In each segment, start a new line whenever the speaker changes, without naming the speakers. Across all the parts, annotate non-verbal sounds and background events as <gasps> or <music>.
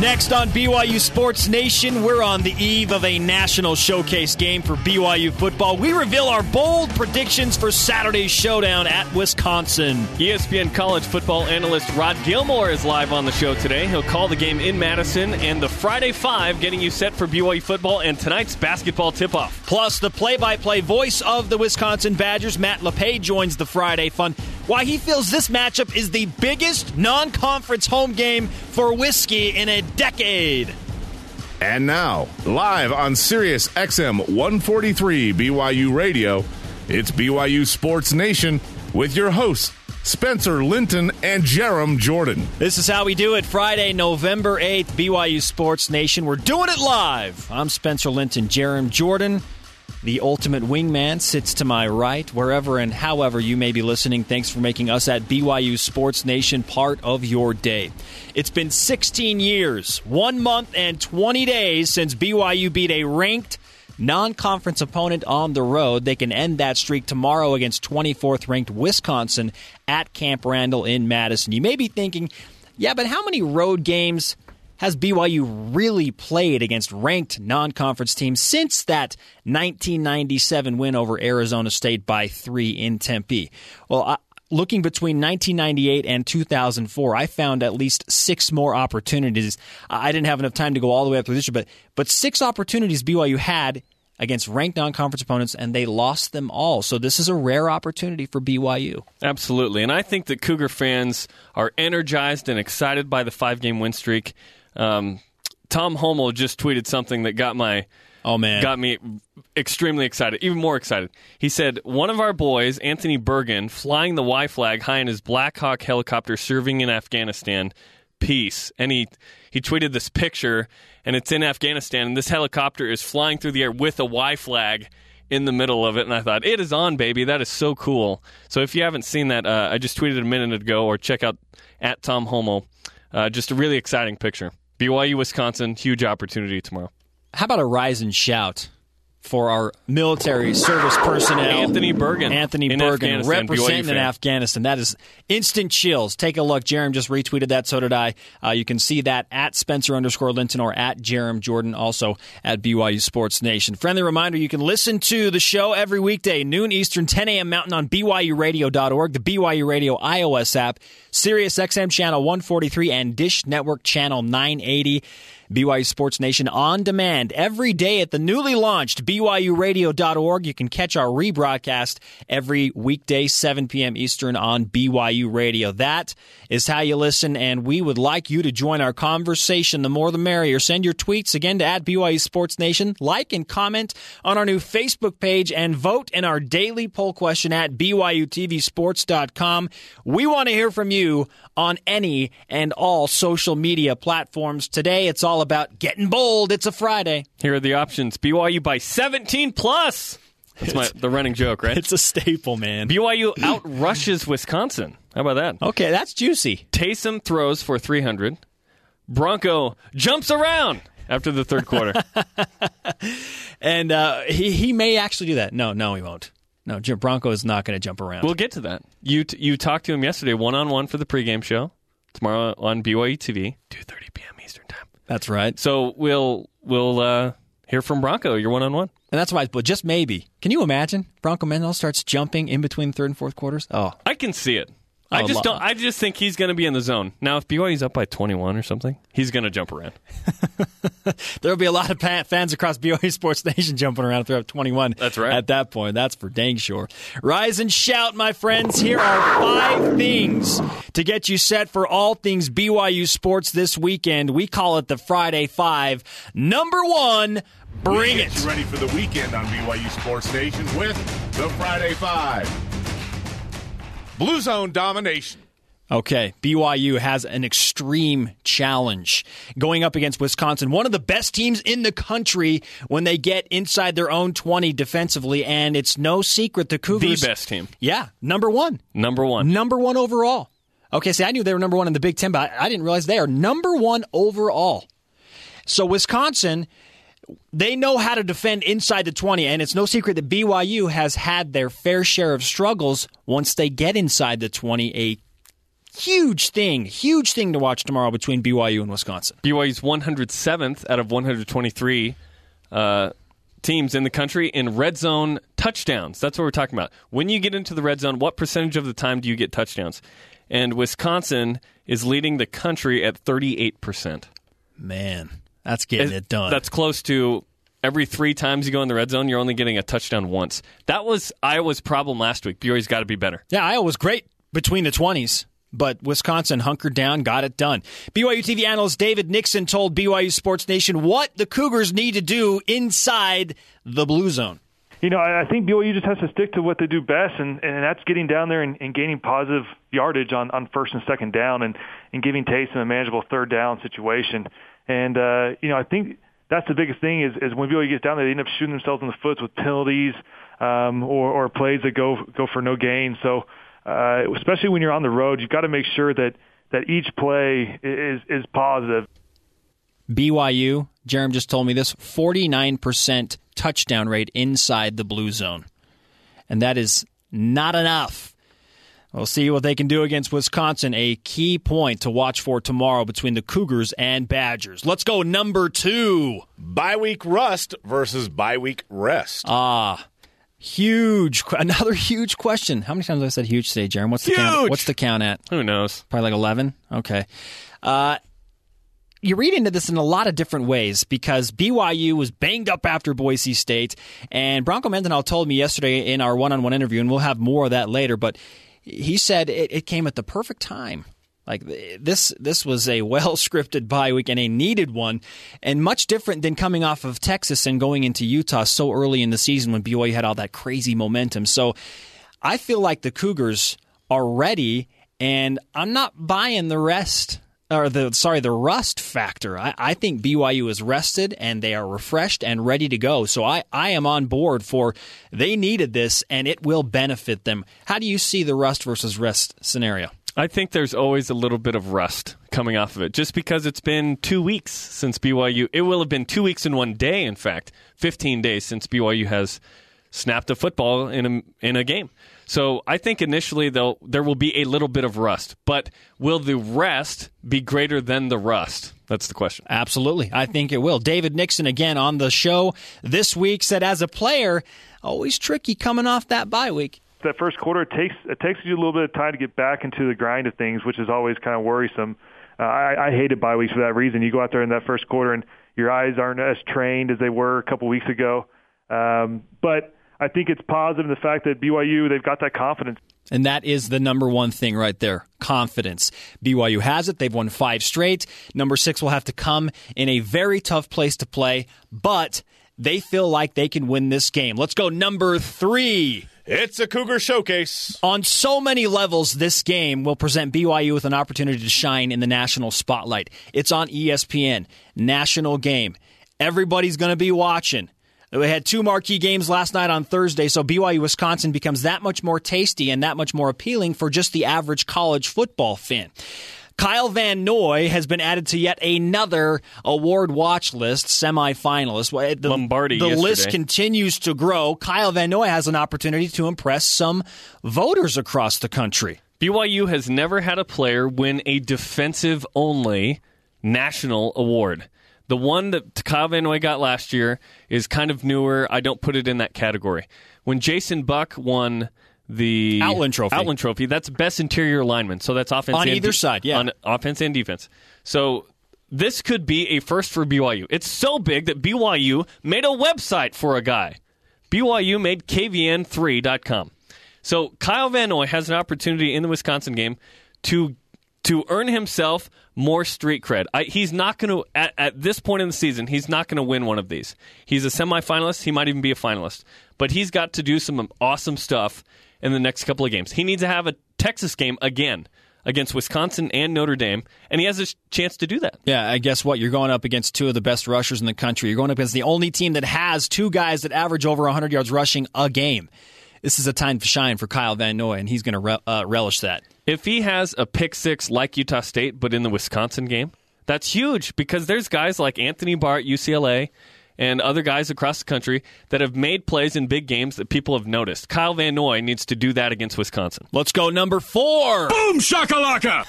Next on BYU Sports Nation, we're on the eve of a national showcase game for BYU football. We reveal our bold predictions for Saturday's showdown at Wisconsin.
ESPN college football analyst Rod Gilmore is live on the show today. He'll call the game in Madison and the Friday Five, getting you set for BYU football and tonight's basketball tip-off.
Plus, the play-by-play voice of the Wisconsin Badgers, Matt LePay, joins the Friday Fun. Why he feels this matchup is the biggest non-conference home game for whiskey in a decade.
And now, live on Sirius XM 143 BYU Radio, it's BYU Sports Nation with your hosts, Spencer Linton and Jarom Jordan.
This is how we do it Friday, November 8th, BYU Sports Nation. We're doing it live. I'm Spencer Linton, Jarom Jordan. The ultimate wingman sits to my right, wherever and however you may be listening. Thanks for making us at BYU Sports Nation part of your day. It's been 16 years, one month, and 20 days since BYU beat a ranked non conference opponent on the road. They can end that streak tomorrow against 24th ranked Wisconsin at Camp Randall in Madison. You may be thinking, yeah, but how many road games has BYU really played against ranked non conference teams since that 1997 win over Arizona State by three in Tempe? Well, I, looking between 1998 and 2004, I found at least six more opportunities. I didn't have enough time to go all the way up to this year, but but six opportunities BYU had against ranked non-conference opponents and they lost them all. So this is a rare opportunity for BYU.
Absolutely. And I think that Cougar fans are energized and excited by the 5-game win streak. Um, Tom Holmoe just tweeted something that got my
oh man
got me extremely excited, even more excited. He said one of our boys, Anthony Bergen, flying the Y flag high in his Black Hawk helicopter, serving in Afghanistan. Peace, and he he tweeted this picture, and it's in Afghanistan, and this helicopter is flying through the air with a Y flag in the middle of it, and I thought it is on, baby. That is so cool. So if you haven't seen that, uh, I just tweeted a minute ago, or check out at Tom Holmoe. Uh, just a really exciting picture. BYU, Wisconsin, huge opportunity tomorrow.
How about a rise and shout for our military service personnel?
Anthony Bergen.
Anthony
in
Bergen representing in. Afghanistan. That is instant chills. Take a look. Jarom just retweeted that. So did I. Uh, you can see that at Spencer underscore Linton or at Jarom Jordan, also at BYU Sports Nation. Friendly reminder you can listen to the show every weekday, noon Eastern, 10 a.m. Mountain on BYURadio.org, the BYU Radio iOS app, Sirius XM Channel 143, and Dish Network Channel 980. BYU Sports Nation on demand every day at the newly launched BYURadio.org. You can catch our rebroadcast every weekday, 7 p.m. Eastern on BYU Radio. That is how you listen, and we would like you to join our conversation. The more the merrier. Send your tweets again to at BYU Sports Nation. Like and comment on our new Facebook page and vote in our daily poll question at BYUTVSports.com. We want to hear from you on any and all social media platforms. Today, it's all about getting bold. It's a Friday.
Here are the options: BYU by 17 plus. That's my the running joke, right?
It's a staple, man.
BYU <clears throat> outrushes Wisconsin. How about that?
Okay, that's juicy.
Taysom throws for 300. Bronco jumps around after the third quarter. <laughs>
And uh, he he may actually do that. No, no, he won't. No, Jim Bronco is not going to jump around.
we'll get to that. You t- you talked to him yesterday, one on one for the pregame show tomorrow on BYU TV, 2:30 p.m. Eastern time.
That's right.
So we'll we'll uh, hear from Bronco. You're one on one.
And that's why, but just maybe. Can you imagine Bronco Mendenhall starts jumping in between third and fourth quarters? Oh,
I can see it. I just don't. I just think he's going to be in the zone. Now, if BYU's up by 21 or something, he's going to jump around. <laughs>
there'll be a lot of pa- fans across BYU Sports Nation jumping around throughout 21.
That's right.
At that point, that's for dang sure. Rise and shout, my friends. Here are five things to get you set for all things BYU sports this weekend. We call it the Friday Five. Number one, bring
We
it.
you ready for the weekend on BYU Sports Nation with the Friday Five. Blue Zone domination.
Okay, BYU has an extreme challenge going up against Wisconsin, one of the best teams in the country when they get inside their own 20 defensively, and it's no secret the Cougars.
The best team,
Yeah, number one.
number one.
Number one overall. Okay, see, I knew they were number one in the Big Ten, but I, I didn't realize they are number one overall. So Wisconsin, they know how to defend inside the 20, and it's no secret that BYU has had their fair share of struggles once they get inside the 20. A huge thing, huge thing to watch tomorrow between BYU and Wisconsin.
BYU's 107th out of 123 uh, teams in the country in red zone touchdowns. That's what we're talking about. When you get into the red zone, what percentage of the time do you get touchdowns? And Wisconsin is leading the country at 38%.
Man, that's getting it done.
That's close to every three times you go in the red zone, you're only getting a touchdown once. That was Iowa's problem last week. BYU's got to be better.
Yeah, Iowa was great between the 20s, but Wisconsin hunkered down, got it done. BYU TV analyst David Nixon told BYU Sports Nation what the Cougars need to do inside the blue zone.
You know, I think BYU just has to stick to what they do best, and, and that's getting down there and, and gaining positive yardage on, on first and second down and, and giving Taysom a manageable third down situation. And, uh, you know, I think that's the biggest thing is, is when BYU gets down there, they end up shooting themselves in the foot with penalties um, or, or plays that go go for no gain. So, uh, especially when you're on the road, you've got to make sure that, that each play is, is positive.
BYU, Jarom just told me this 49% touchdown rate inside the blue zone. And that is not enough. We'll see what they can do against Wisconsin. A key point to watch for tomorrow between the Cougars and Badgers. Let's go number two.
Bye week rust versus bye week rest.
Ah, huge. Another <laughs> huge question. How many times have I said huge today, Jeremy? What's the count? What's the count at?
Who knows?
Probably like 11? Okay. Uh, you read into this in a lot of different ways because BYU was banged up after Boise State, and Bronco Mendenhall told me yesterday in our one-on-one interview, and we'll have more of that later. But he said it, it came at the perfect time. Like this, this was a <laughs> well scripted bye week and a needed one, and much different than coming off of Texas and going into Utah so early in the season when BYU had all that crazy momentum. So I feel like the Cougars are ready, and I'm not buying the rest or the sorry the rust factor. I, I think BYU is rested and they are refreshed and ready to go. So I, I am on board for they needed this and it will benefit them. How do you see the rust versus rest scenario?
I think there's always a little bit of rust coming off of it, just because it's been two weeks since BYU. It will have been two weeks in one day, in fact, 15 days since BYU has snapped a football in a in a game. So I think initially though there will be a little bit of rust, but will the rest be greater than the rust? That's the question.
Absolutely. I think it will. David Nixon again on the show this week said as a player, always tricky coming off that bye week.
That first quarter it takes it takes you a little bit of time to get back into the grind of things, which is always kind of worrisome. Uh, I, I hated bye weeks for that reason. You go out there in that first quarter and your eyes aren't as trained as they were a couple weeks ago. Um, but I think it's positive in the fact that BYU they've got that confidence.
And that is the number one thing right there confidence. BYU has it. They've won five straight. Number six will have to come in a very tough place to play, but they feel like they can win this game. Let's go number three.
It's a Cougar showcase.
On so many levels, this game will present BYU with an opportunity to shine in the national spotlight. It's on ESPN, national game. Everybody's going to be watching. We had two marquee games last night on Thursday, so BYU Wisconsin becomes that much more tasty and that much more appealing for just the average college football fan. Kyle Van Noy has been added to yet another award watch list, semifinalist. The,
Lombardi
The
yesterday.
list continues to grow. Kyle Van Noy has an opportunity to impress some voters across the country.
BYU has never had a player win a defensive only national award. The one that Kyle Van Noy got last year is kind of newer. I don't put it in that category. When Jason Buck won the
Outland Trophy.
Outland Trophy, that's best interior lineman. So that's offense
On
and
either side, yeah.
on offense and defense. So this could be a first for BYU. It's so big that BYU made a website for a guy. BYU made KVN3.com. So Kyle Van Noy has an opportunity in the Wisconsin game to to earn himself more street cred. I, he's not going to at, at this point in the season. He's not going to win one of these. He's a semifinalist. He might even be a finalist. But he's got to do some awesome stuff in the next couple of games. He needs to have a Texas game again against Wisconsin and Notre Dame, and he has a chance to do that.
Yeah, I guess what? You're going up against two of the best rushers in the country. You're going up against the only team that has two guys that average over 100 yards rushing a game. This is a time to shine for Kyle Van Noy, and he's going to re- uh, relish that.
If he has a pick six like Utah State, but in the Wisconsin game, that's huge because there's guys like Anthony Barr at UCLA and other guys across the country that have made plays in big games that people have noticed. Kyle Van Noy needs to do that against Wisconsin.
Let's go number four.
Boom shakalaka!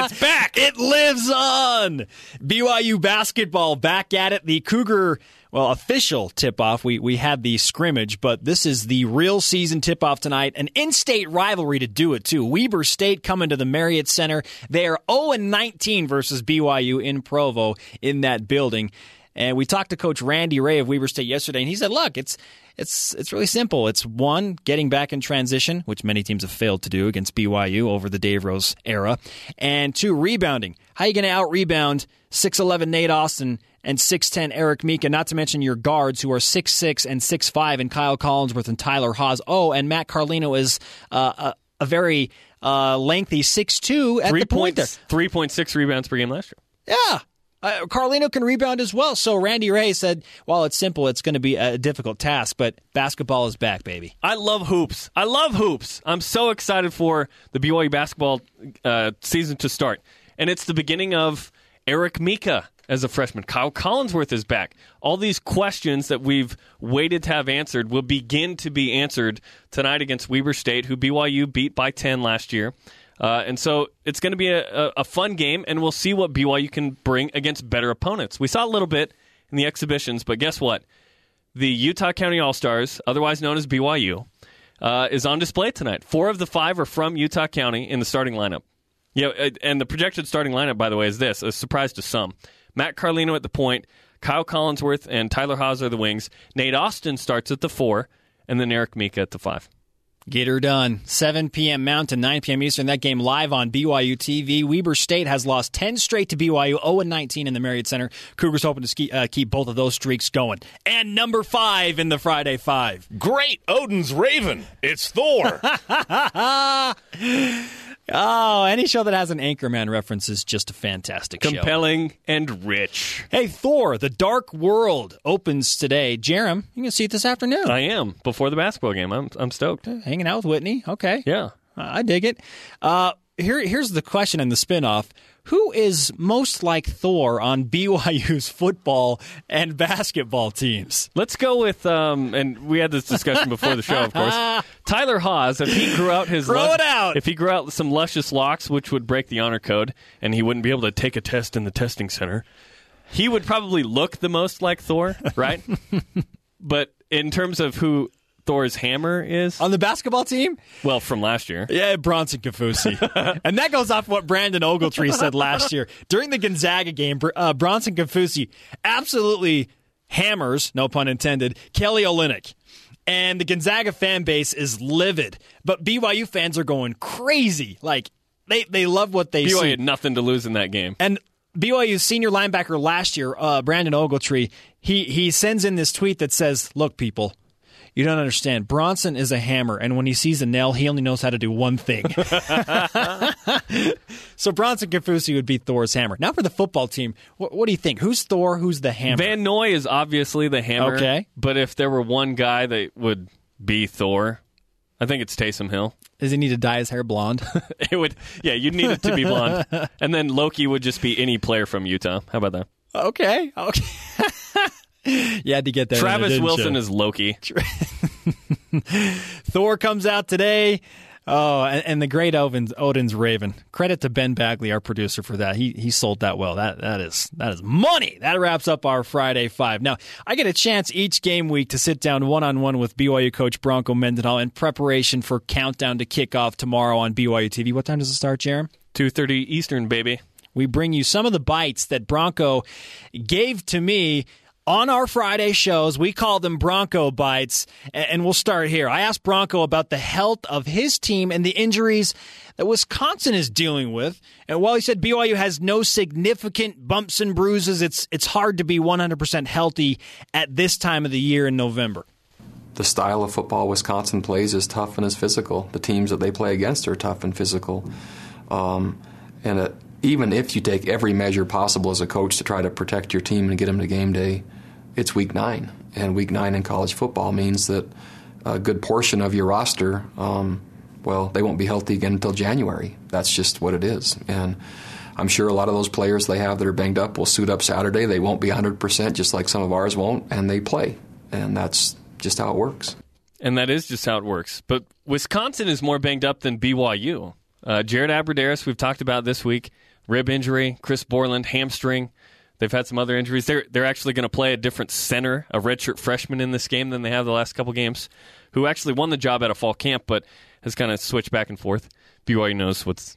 <laughs>
it's back.
It lives on. BYU basketball back at it. The Cougar well, official tip off. We we had the scrimmage, but this is the real season tip off tonight. An in state rivalry to do it too. Weber State coming to the Marriott Center. They are 0 19 versus BYU in Provo in that building. And we talked to Coach Randy Rahe of Weber State yesterday, and he said, "Look, it's it's it's really simple. It's one getting back in transition, which many teams have failed to do against BYU over the Dave Rose era, and two rebounding. How are you going to out rebound six eleven Nate Austin and 6'10 Eric Mika, not to mention your guards who are 6'6 and 6'5 and Kyle Collinsworth and Tyler Haws. Oh, and Matt Carlino is uh, a, a, very uh, lengthy 6'2 at
Three
the point
points,
there.
3.6 rebounds per game last year.
Yeah. Uh, Carlino can rebound as well. So Randy Rahe said, while it's simple, it's going to be a difficult task, but basketball is back, baby.
I love hoops. I love hoops. I'm so excited for the BYU basketball uh, season to start. And it's the beginning of Eric Mika as a freshman. Kyle Collinsworth is back. All these questions that we've waited to have answered will begin to be answered tonight against Weber State, who BYU beat by 10 last year. Uh, and so it's going to be a, a, fun game, and we'll see what BYU can bring against better opponents. We saw a little bit in the exhibitions, but guess what? The Utah County All Stars, otherwise known as BYU, uh, is on display tonight. Four of the five are from Utah County in the starting lineup. Yeah, and the projected starting lineup, by the way, is this a surprise to some. Matt Carlino at the point, Kyle Collinsworth and Tyler Haws are the wings. Nate Austin starts at the four, and then Eric Mika at the five.
Get her done. 7 p.m. Mountain, 9 p.m. Eastern. That game live on BYU TV. Weber State has lost 10 straight to BYU, 0 19 in the Marriott Center. Cougars hoping to ski, uh, keep both of those streaks going. And number five in the Friday Five.
Great Odin's Raven. It's Thor. <laughs>
Oh, any show that has an Anchorman reference is just a fantastic
Compelling
show.
and rich.
Hey, Thor, The Dark World opens today. Jarom, you can see it this afternoon.
I am. Before the basketball game. I'm, I'm stoked.
Hanging out with Whitney. Okay.
Yeah.
I dig it. Uh, here, here's the question and the spinoff. Who is most like Thor on <laughs> BYU's football and basketball teams?
Let's go with, um, and we had this discussion before the show, of course. <laughs> Tyler Haws, if he grew out his
it out.
if he grew out some luscious locks, which would break the honor code, and he wouldn't be able to take a test in the testing center, he would probably look the most like Thor, right? <laughs> but in terms of who Thor's hammer is
on the basketball team.
Well, from last year,
yeah, Bronson Kaufusi. <laughs> and that goes off what Brandon Ogletree said last year during the Gonzaga game. Uh, Bronson Kaufusi absolutely hammers, no pun intended, Kelly Olynyk. And the Gonzaga fan base is livid, but BYU fans are going crazy. Like they they love what they
BYU
see.
BYU had nothing to lose in that game.
And BYU's senior linebacker last year, uh, Brandon Ogletree, he he sends in this tweet that says, "Look, people." You don't understand. Bronson is a hammer, and when he sees a nail, he only knows how to do one thing. <laughs> so Bronson Kaufusi would be Thor's hammer. Now for the football team, what, what, do you think? Who's Thor? Who's the hammer?
Van Noy is obviously the hammer.
Okay.
But if there were one guy that would be Thor, I think it's Taysom Hill.
Does he need to dye his hair blonde? <laughs>
it would. Yeah, you'd need it to be blonde, <laughs> and then Loki would just be any player from Utah. How about that?
Okay. Okay. <laughs> you had to get there.
Travis Wilson is Loki. <laughs>
Thor comes out today. Oh, and, and, the great Odin's, Odin's Raven. Credit to Ben Bagley, our producer, for that. He he sold that well. That that is that is money. That wraps up our Friday five. Now I get a chance each game week to sit down one on one with BYU coach Bronco Mendenhall in preparation for countdown to kickoff tomorrow on BYU TV. What time does it start, Jarom?
Two thirty Eastern, baby.
We bring you some of the bites that Bronco gave to me on our Friday shows, we call them Bronco Bites, and we'll start here. I asked Bronco about the health of his team and the injuries that Wisconsin is dealing with. And while he said BYU has no significant bumps and bruises, it's it's hard to be 100% healthy at this time of the year in November.
The style of football Wisconsin plays is tough and is physical. The teams that they play against are tough and physical. Um, and it, even if you take every measure possible as a coach to try to protect your team and get them to game day, it's week nine, and week nine in college football means that a good portion of your roster, um, well, they won't be healthy again until January. That's just what it is. And I'm sure a lot of those players they have that are banged up will suit up Saturday. They won't be 100%, just like some of ours won't, and they play. And that's just how it works.
And that is just how it works. But Wisconsin is more banged up than BYU. Uh, Jared Abbrederis, we've talked about this week, rib injury. Chris Borland, hamstring. They've had some other injuries. They're they're actually going to play a different center, a redshirt freshman in this game than they have the last couple games, who actually won the job at a fall camp, but has kind of switched back and forth. BYU knows what's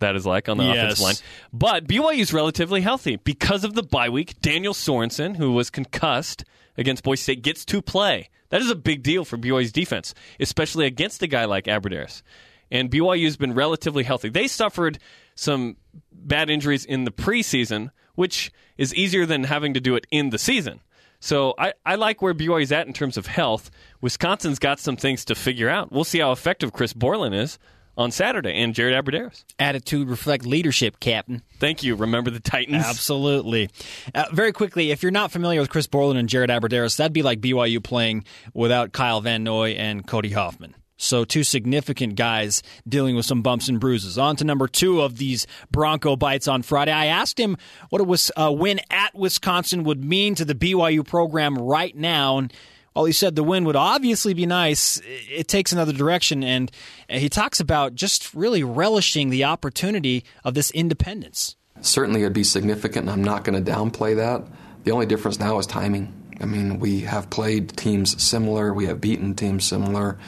that is like on the
Yes.
offensive line. But BYU is relatively healthy because of the bye week. Daniel Sorensen, who was concussed against Boise State, gets to play. That is a big deal for BYU's defense, especially against a guy like Abbrederis. And BYU has been relatively healthy. They suffered some bad injuries in the preseason, which is easier than having to do it in the season. So I, I like where BYU's at in terms of health. Wisconsin's got some things to figure out. We'll see how effective Chris Borland is on Saturday and Jared Abbrederis.
Attitude reflect leadership, Captain.
Thank you. Remember the Titans?
Absolutely. Uh, very quickly, if you're not familiar with Chris Borland and Jared Abbrederis, that'd be like BYU playing without Kyle Van Noy and Cody Hoffman. So two significant guys dealing with some bumps and bruises. On to number two of these Bronco bites on Friday. I asked him what a uh, win at Wisconsin would mean to the BYU program right now, and while he said the win would obviously be nice, it takes another direction, and he talks about just really relishing the opportunity of this independence.
Certainly, it'd be significant, I'm not going to downplay that. The only difference now is timing. I mean, we have played teams similar, we have beaten teams similar.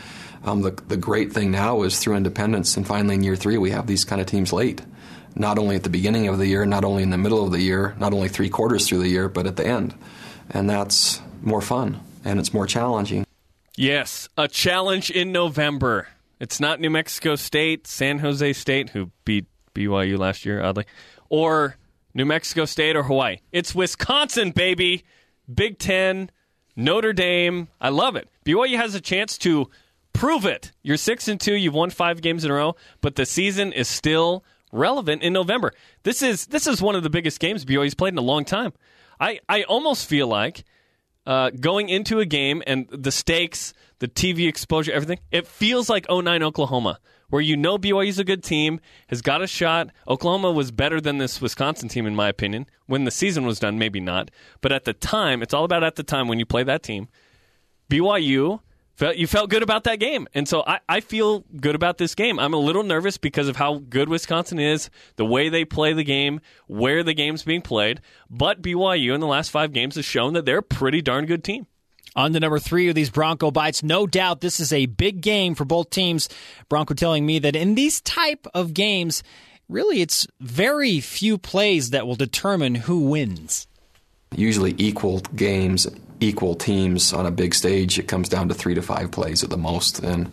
Um, the, the great thing now is through independence, and finally in year three, we have these kind of teams late. Not only at the beginning of the year, not only in the middle of the year, not only three quarters through the year, but at the end. And that's more fun, and it's more challenging.
Yes, a challenge in November. It's not New Mexico State, San Jose State, who beat BYU last year, oddly, or New Mexico State or Hawaii. It's Wisconsin, baby. Big Ten, Notre Dame. I love it. BYU has a chance to prove it. You're six and two. You've won five games in a row, but the season is still relevant in November. This is this is one of the biggest games BYU's played in a long time. I, I almost feel like uh, going into a game and the stakes, the TV exposure, everything, it feels like 09 Oklahoma, where you know BYU's a good team, has got a shot. Oklahoma was better than this Wisconsin team, in my opinion. When the season was done, maybe not. But at the time, it's all about at the time when you play that team. BYU, felt, you felt good about that game. And so I, I feel good about this game. I'm a little nervous because of how good Wisconsin is, the way they play the game, where the game's being played. But BYU in the last five games has shown that they're a pretty darn good team.
On to number three of these Bronco bites. No doubt this is a big game for both teams. Bronco telling me that in these type of games, really it's very few plays that will determine who wins.
Usually, equal games, equal teams on a big stage, it comes down to three to five plays at the most. And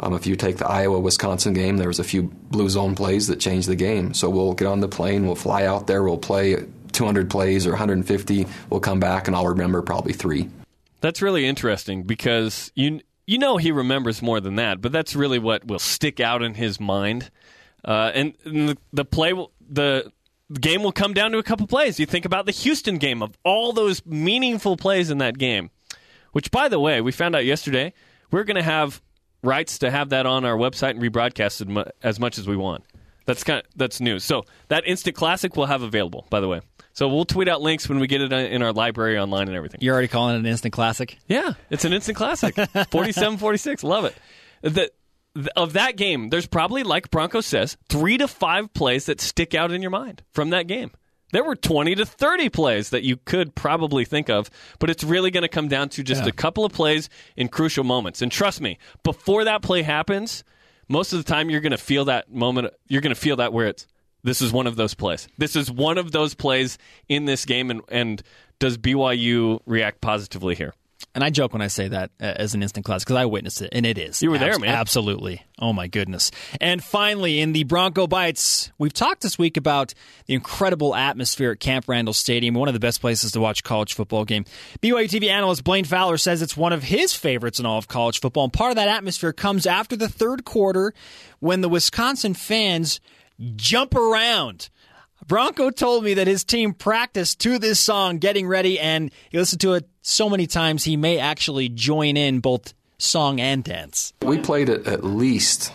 um, if you take the Iowa Wisconsin game, there was a few blue zone plays that changed the game. So we'll get on the plane, we'll fly out there, we'll play 200 plays or 150, we'll come back, and I'll remember probably three.
That's really interesting because you you know he remembers more than that, but that's really what will stick out in his mind. Uh, and, and the, the play the the game will come down to a couple plays. You think about the Houston game of all those meaningful plays in that game, which by the way, we found out yesterday we're going to have rights to have that on our website and rebroadcast as as much as we want. That's kind of, that's news. So that instant classic we'll have available. By the way, so we'll tweet out links when we get it in our library online and everything.
You're already calling it an instant classic?
Yeah, it's an instant classic. <laughs> 47-46. Love it. The- of that game, there's probably, like Bronco says, three to five plays that stick out in your mind from that game. There were 20 to 30 plays that you could probably think of, but it's really going to come down to just a couple of plays in crucial moments. And trust me, before that play happens, most of the time you're going to feel that moment. You're going to feel that where it's this is one of those plays. This is one of those plays in this game, and, and does BYU react positively here?
And I joke when I say that uh, as an instant classic because I witnessed it, and it is.
You were there, man.
Absolutely. Oh, my goodness. And finally, in the Bronco Bites, we've talked this week about the incredible atmosphere at Camp Randall Stadium, one of the best places to watch a college football game. BYU TV analyst Blaine Fowler says it's one of his favorites in all of college football. And part of that atmosphere comes after the third quarter when the Wisconsin fans jump around. Bronco told me that his team practiced to this song, getting ready, and he listened to it so many times he may actually join in both song and dance.
We played it at least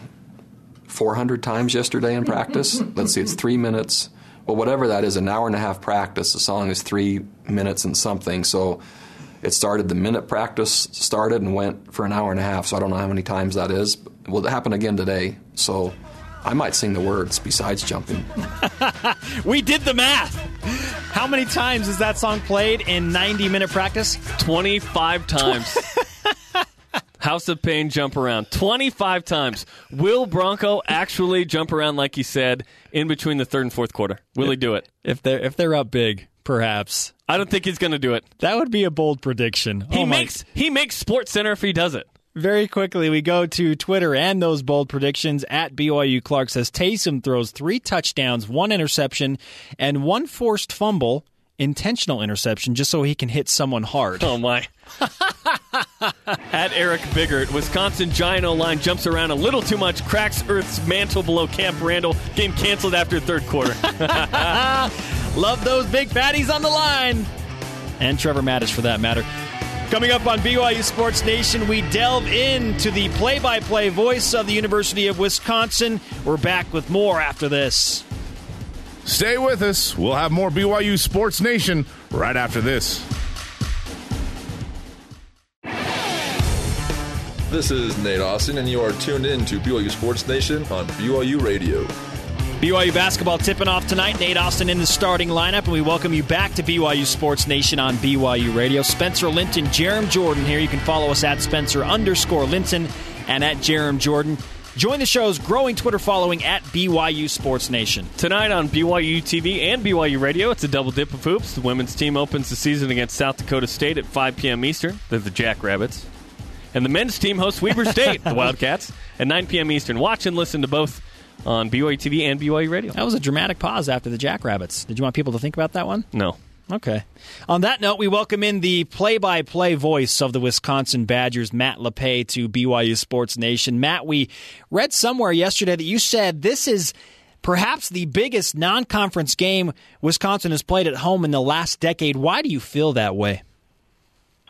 400 times yesterday in practice. <laughs> Let's see, it's three minutes, Well, whatever that is, an hour and a half practice. The song is three minutes and something. So it started the minute practice started and went for an hour and a half. So I don't know how many times that is. Will it happen again today? So I might sing the words besides jumping. <laughs>
we did the math. How many times is that song played in 90 minute practice?
25 times. <laughs> House of Pain jump around 25 times. Will Bronco actually jump around like he said in between the third and fourth quarter? Will he do it?
If they're if they're up big, perhaps.
I don't think he's going to do it.
That would be a bold prediction.
He
Oh my-
makes he makes Sports Center if he does it.
Very quickly, we go to Twitter and those bold predictions. At BYU Clark says Taysom throws three touchdowns, one interception, and one forced fumble, intentional interception, just so he can hit someone hard.
Oh my. <laughs> At Eric Biggert, Wisconsin Giant O line jumps around a little too much, cracks Earth's mantle below Camp Randall. Game canceled after third quarter. <laughs> <laughs>
Love those big fatties on the line. And Trevor Mattis, for that matter. Coming up on BYU Sports Nation, we delve into the play by play voice of the University of Wisconsin. We're back with more after this.
Stay with us. We'll have more BYU Sports Nation right after this.
This is Nate Austin, and you are tuned in to BYU Sports Nation on BYU Radio.
BYU basketball tipping off tonight. Nate Austin in the starting lineup, and we welcome you back to BYU Sports Nation on BYU Radio. Spencer Linton, Jarom Jordan here. You can follow us at Spencer underscore Linton and at Jarom Jordan. Join the show's growing Twitter following at BYU Sports Nation.
Tonight on BYU TV and BYU Radio, it's a double dip of hoops. The women's team opens the season against South Dakota State at 5 p.m. Eastern. They're the Jackrabbits. And the men's team hosts Weber <laughs> State, the Wildcats, at 9 p.m. Eastern. Watch and listen to both on BYU TV and BYU Radio.
That was a dramatic pause after the Jackrabbits. Did you want people to think about that one?
No.
Okay. On that note, we welcome in the play-by-play voice of the Wisconsin Badgers, Matt LePay, to BYU Sports Nation. Matt, we read somewhere yesterday that you said this is perhaps the biggest non-conference game Wisconsin has played at home in the last decade. Why do you feel that way?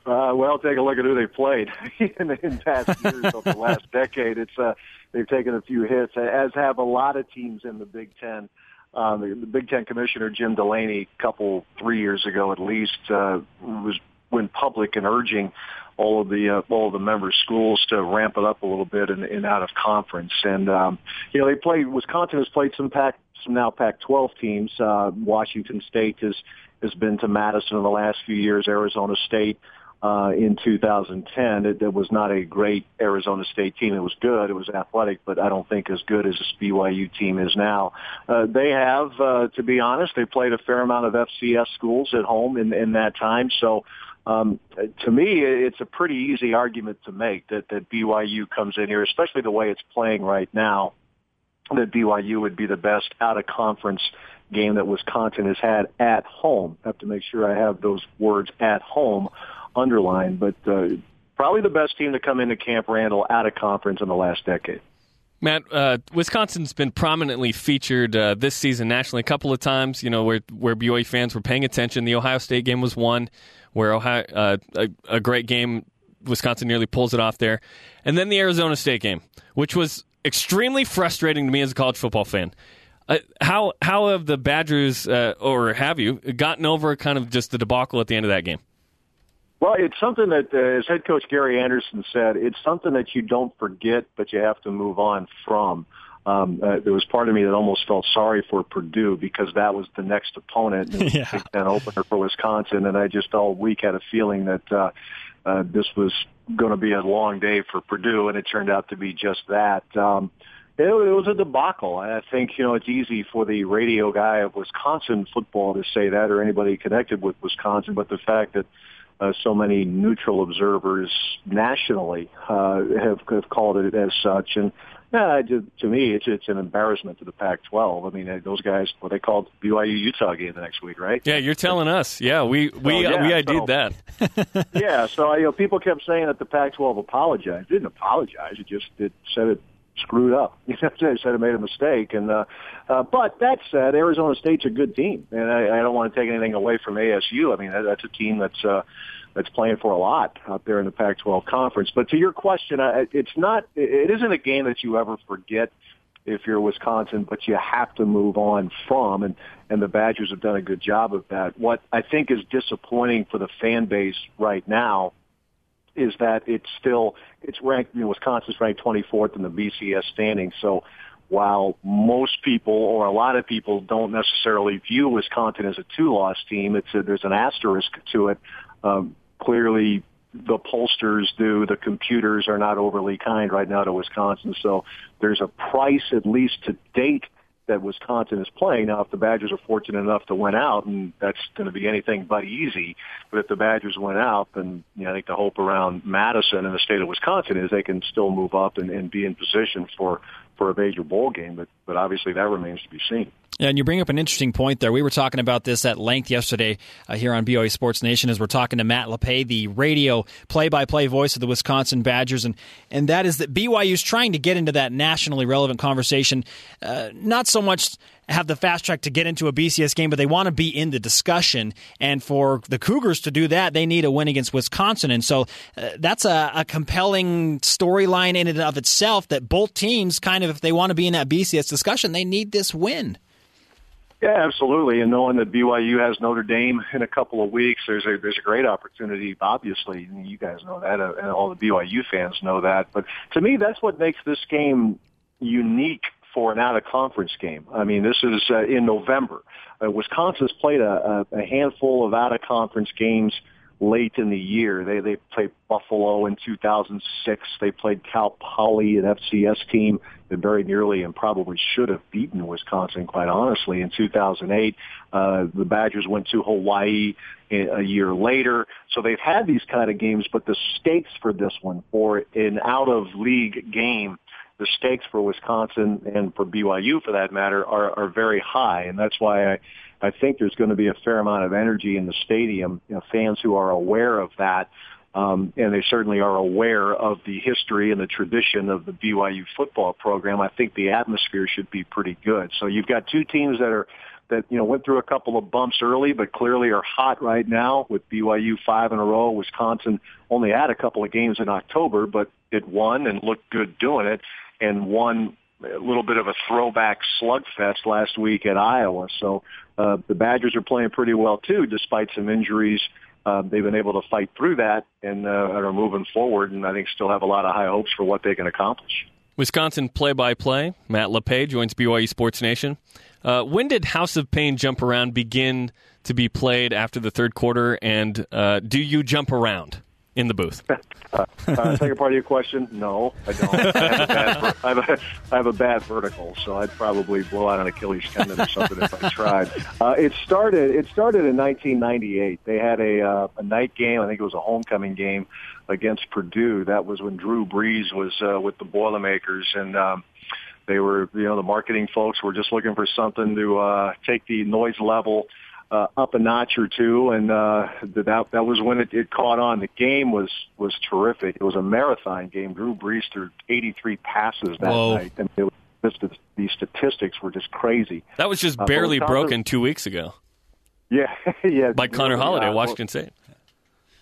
Uh, well, take a look at who they played <laughs> in, in past years of the last <laughs> decade. It's uh, they've taken a few hits, as have a lot of teams in the Big Ten. Um, the, the Big Ten commissioner Jim Delaney, a couple three years ago at least, uh, was went public and urging all of the uh, all of the member schools to ramp it up a little bit in, in out of conference. And um, you know, they played. Wisconsin has played some Pac some now Pac-12 teams. Uh, Washington State has has been to Madison in the last few years. Arizona State uh, in 2010. It, it was not a great Arizona State team. It was good. It was athletic, but I don't think as good as this BYU team is now. Uh, they have, uh, to be honest, they played a fair amount of FCS schools at home in, in that time. So um, to me, it's a pretty easy argument to make that, that BYU comes in here, especially the way it's playing right now, that BYU would be the best out of conference game that Wisconsin has had at home. I have to make sure I have those words at home underlined, but uh, probably the best team to come into Camp Randall out of conference in the last decade.
Matt, uh, Wisconsin's been prominently featured uh, this season nationally a couple of times. You know where where BYU fans were paying attention. The Ohio State game was one where Ohio uh, a, a great game. Wisconsin nearly pulls it off there, and then the Arizona State game, which was extremely frustrating to me as a college football fan. Uh, how how have the Badgers uh, or have you gotten over kind of just the debacle at the end of that game?
Well, it's something that, uh, as head coach Gary Anderson said, it's something that you don't forget, but you have to move on from. Um, uh, there was part of me that almost felt sorry for Purdue because that was the next opponent in <laughs>
Yeah.
the opener for Wisconsin, and I just all week had a feeling that uh, uh, this was going to be a long day for Purdue, and it turned out to be just that. Um, it, it was a debacle. I think you know it's easy for the radio guy of Wisconsin football to say that, or anybody connected with Wisconsin, but the fact that uh, so many neutral observers nationally uh, have, have called it as such. And yeah, to, to me, it's it's an embarrassment to the Pac-12. I mean, uh, those guys, what they called BYU Utah game the next week, right?
Yeah, you're telling us. Yeah, we we
Oh, yeah,
we
so-
ID'd that. <laughs>
yeah. So you know, people kept saying that the Pac-12 apologized. It didn't apologize. It just it said it screwed up. <laughs> You know, it said I made a mistake. And uh, uh, but that said, Arizona State's a good team, and I, I don't want to take anything away from ASU. I mean, that, that's a team that's. Uh, that's playing for a lot out there in the Pac-12 conference. But to your question, uh, it's not. It isn't a game that you ever forget if you're Wisconsin, but you have to move on from, and and the Badgers have done a good job of that. What I think is disappointing for the fan base right now is that it's still it's ranked. You know, Wisconsin's ranked 24th in the BCS standing, so while most people or a lot of people don't necessarily view Wisconsin as a two-loss team, it's a, there's an asterisk to it. Um, clearly, the pollsters do. The computers are not overly kind right now to Wisconsin, so there's a price, at least to date, that Wisconsin is playing. Now, if the Badgers are fortunate enough to win out, and that's going to be anything but easy, but if the Badgers win out, then you know, I think the hope around Madison and the state of Wisconsin is they can still move up and, and be in position for for a major bowl game. But but obviously that remains to be seen.
And you bring up an interesting point there. We were talking about this at length yesterday uh, here on BYU Sports Nation as we're talking to Matt Lepay, the radio play-by-play voice of the Wisconsin Badgers, and and that is that BYU is trying to get into that nationally relevant conversation, uh, not so much have the fast track to get into a BCS game, but they want to be in the discussion. And for the Cougars to do that, they need a win against Wisconsin. And so uh, that's a, a compelling storyline in and of itself that both teams kind of, if they want to be in that BCS discussion, they need this win.
Yeah, absolutely. And knowing that BYU has Notre Dame in a couple of weeks, there's a there's a great opportunity. Obviously, you guys know that, uh, and all the BYU fans know that. But to me, that's what makes this game unique for an out of conference game. I mean, this is uh, in November. Uh, Wisconsin's played a, a handful of out of conference games late in the year. They they played Buffalo in 2006. They played Cal Poly, an FCS team that very nearly and probably should have beaten Wisconsin, quite honestly, in 2008. Uh, the Badgers went to Hawaii a year later. So they've had these kind of games, but the stakes for this one, for an out of league game, the stakes for Wisconsin and for BYU for that matter are, are very high. And that's why I, I think there's going to be a fair amount of energy in the stadium, you know, fans who are aware of that. Um, and they certainly are aware of the history and the tradition of the BYU football program. I think the atmosphere should be pretty good. So you've got two teams that are that you know went through a couple of bumps early, but clearly are hot right now. With BYU five in a row, Wisconsin only had a couple of games in October, but it won and looked good doing it, and won a little bit of a throwback slugfest last week at Iowa. So uh, the Badgers are playing pretty well too, despite some injuries. Uh, they've been able to fight through that and uh, are moving forward, and I think still have a lot of high hopes for what they can accomplish.
Wisconsin play-by-play Matt Lepay joins BYU Sports Nation. Uh, when did House of Pain Jump Around begin to be played after the third quarter, and uh, do you jump around? In the booth? <laughs>
uh, uh, second part of your question, no, I don't. I have, a bad, I, have a, I have a bad vertical, so I'd probably blow out an Achilles tendon or something if I tried. Uh, it started. It started in 1998. They had a, uh, a night game. I think it was a homecoming game against Purdue. That was when Drew Brees was uh, with the Boilermakers, and um, they were, you know, the marketing folks were just looking for something to uh, take the noise level uh, up a notch or two, and uh, that that was when it, it caught on. The game was was terrific. It was a marathon game. Drew Brees threw 83 passes that
Whoa.
night, and it was just, the statistics were just crazy.
That was just
Uh,
barely broken two weeks ago <laughs>
Yeah, yeah.
by Connor
Halliday,
Washington State.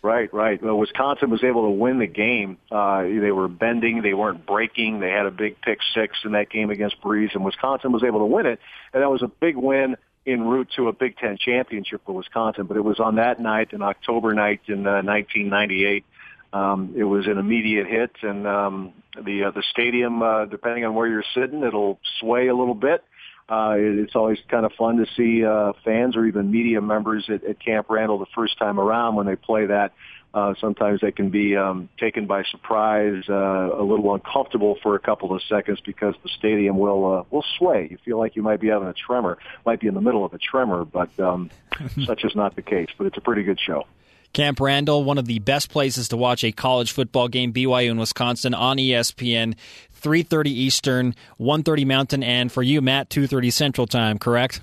Right, right. Well, Wisconsin was able to win the game. Uh, they were bending, they weren't breaking. They had a big pick six in that game against Brees, and Wisconsin was able to win it. And that was a big win en route to a Big Ten championship for Wisconsin. But it was on that night, an October night in uh, 1998. Um, it was an immediate hit, and um, the uh, the stadium, uh, depending on where you're sitting, it'll sway a little bit. Uh, it- it's always kind of fun to see uh, fans or even media members at, at Camp Randall the first time around when they play that. Uh, sometimes they can be um, taken by surprise, uh, a little uncomfortable for a couple of seconds because the stadium will uh, will sway. You feel like you might be having a tremor, might be in the middle of a tremor, but um, <laughs> such is not the case. But it's a pretty good show.
Camp Randall, one of the best places to watch a college football game, BYU in Wisconsin on ESPN, 3:30 Eastern, 1:30 Mountain, and for you, Matt, 2:30 Central Time. Correct?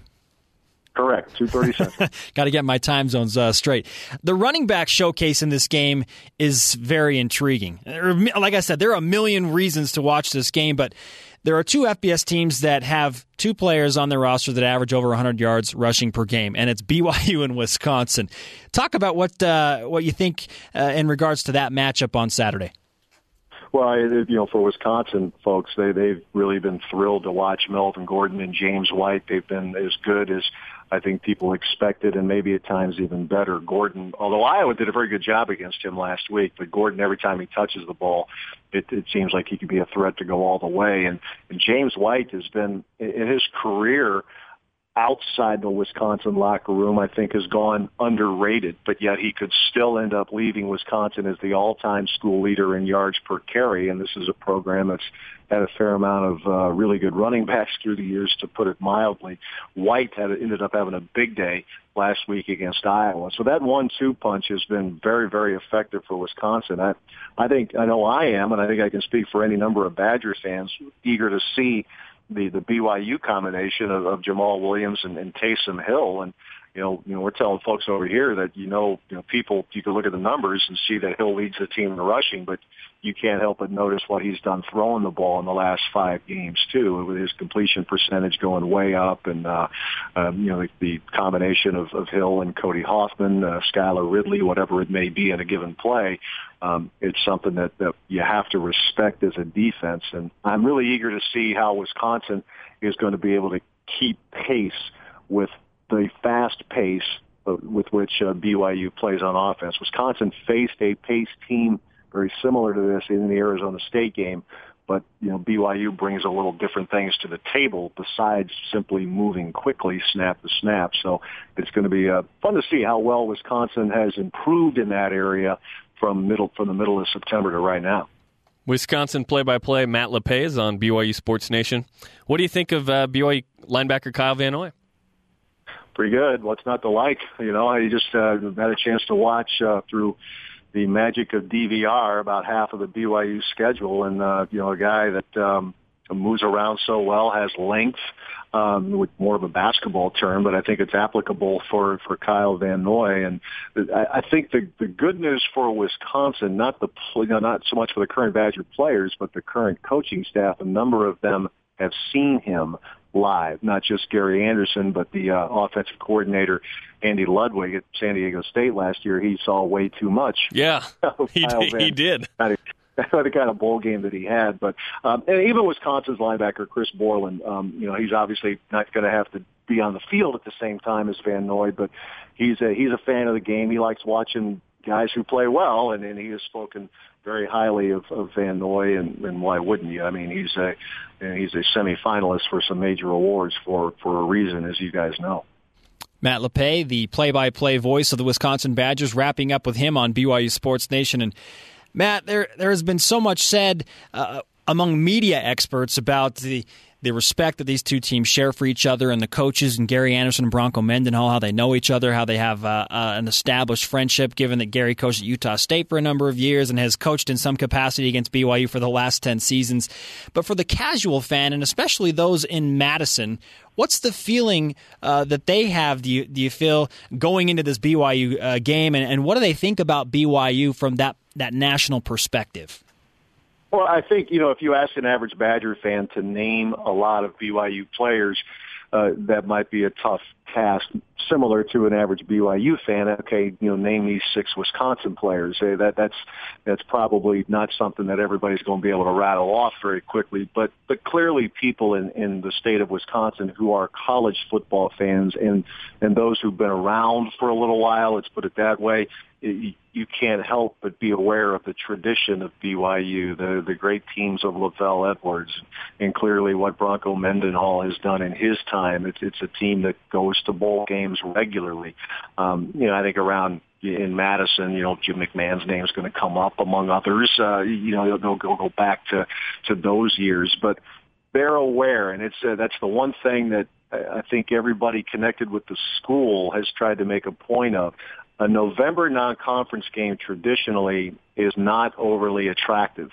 Correct. Two thirty central. <laughs>
Got to get my time zones uh, straight. The running back showcase in this game is very intriguing. Are- Like I said, there are a million reasons to watch this game, but there are two FBS teams that have two players on their roster that average over 100 yards rushing per game, and it's BYU and Wisconsin. Talk about what uh, what you think uh, in regards to that matchup on Saturday.
Well, you know, for Wisconsin folks, they they've really been thrilled to watch Melvin Gordon and James White. They've been as good as I think people expected, and maybe at times even better. Gordon, although Iowa did a very good job against him last week, but Gordon, every time he touches the ball, it, it seems like he could be a threat to go all the way. And, and James White has been in his career outside the Wisconsin locker room, I think has gone underrated, but yet he could still end up leaving Wisconsin as the all-time school leader in yards per carry. And this is a program that's had a fair amount of uh, really good running <laughs> backs through the years, to put it mildly. White had ended up having a big day last week against Iowa. So that one-two punch has been very, very effective for Wisconsin. I, I think I know I am, and I think I can speak for any number of Badger fans eager to see the the BYU combination of, of Jamaal Williams and, and Taysom Hill, and you know, you know, we're telling folks over here that you know, you know, people you can look at the numbers and see that Hill leads the team in rushing, but you can't help but notice what he's done throwing the ball in the last five games too, with his completion percentage going way up, and uh, um, you know, the, the combination of, of Hill and Cody Hoffman, uh, Skyler Ridley, whatever it may be in a given play, um, it's something that, that you have to respect as a defense. And I'm really eager to see how Wisconsin is going to be able to keep pace with the fast pace with which uh, BYU plays on offense. Wisconsin faced a pace team very similar to this in the Arizona State game, but you know BYU brings a little different things to the table besides simply moving quickly snap to snap. So it's going to be uh, fun to see how well Wisconsin has improved in that area from middle from the middle of September to right now.
Wisconsin play-by-play Matt LePay on BYU Sports Nation. What do you think of uh, BYU linebacker Kyle Van Noy?
Pretty good. What's not to like? You know, I just uh, had a chance to watch uh, through the magic of DVR about half of the BYU schedule, and uh, you know, a guy that um, moves around so well, has length, um, with more of a basketball term, but I think it's applicable for for Kyle Van Noy. And I, I think the the good news for Wisconsin, not the you know, not so much for the current Badger players, but the current coaching staff. A number of them have seen him live, not just Gary Anderson, but the uh, offensive coordinator Andy Ludwig at San Diego State last year. He saw way too much.
Yeah, <laughs> he did. He did. <laughs> <laughs>
the kind of bowl game that he had. But um, and even Wisconsin's linebacker Chris Borland, um, you know, he's obviously not going to have to be on the field at the same time as Van Noy, but he's a he's a fan of the game. He likes watching guys who play well, and, and he has spoken very highly of, of Van Noy, and, and why wouldn't you? I mean, he's a he's a semifinalist for some major awards for for a reason, as you guys know.
Matt LePay, the play-by-play voice of the Wisconsin Badgers, wrapping up with him on BYU Sports Nation and Matt, there there has been so much said uh, among media experts about the the respect that these two teams share for each other and the coaches and Gary Anderson and Bronco Mendenhall, how they know each other, how they have uh, uh, an established friendship, given that Gary coached at Utah State for a number of years and has coached in some capacity against BYU for the last 10 seasons. But for the casual fan, and especially those in Madison, what's the feeling uh, that they have, do you, do you feel, going into this BYU uh, game, and, and what do they think about BYU from that, that national perspective?
Well, I think, you know, if you ask an average Badger fan to name a lot of BYU players, uh, that might be a tough task, similar to an average BYU fan. Okay, you know, name these six Wisconsin players. Hey, that that's that's probably not something that everybody's going to be able to rattle off very quickly. But but clearly, people in in the state of Wisconsin who are college football fans and and those who've been around for a little while, let's put it that way, you can't help but be aware of the tradition of BYU, the the great teams of LaVell Edwards, and clearly what Bronco Mendenhall has done in his time. It's it's a team that goes to bowl games regularly. Um, you know, I think around in Madison, you know, Jim McMahon's name is going to come up among others. Uh, you know, they'll go go back to to those years, but they're aware, and it's uh, that's the one thing that I think everybody connected with the school has tried to make a point of a November non-conference game traditionally is not overly attractive.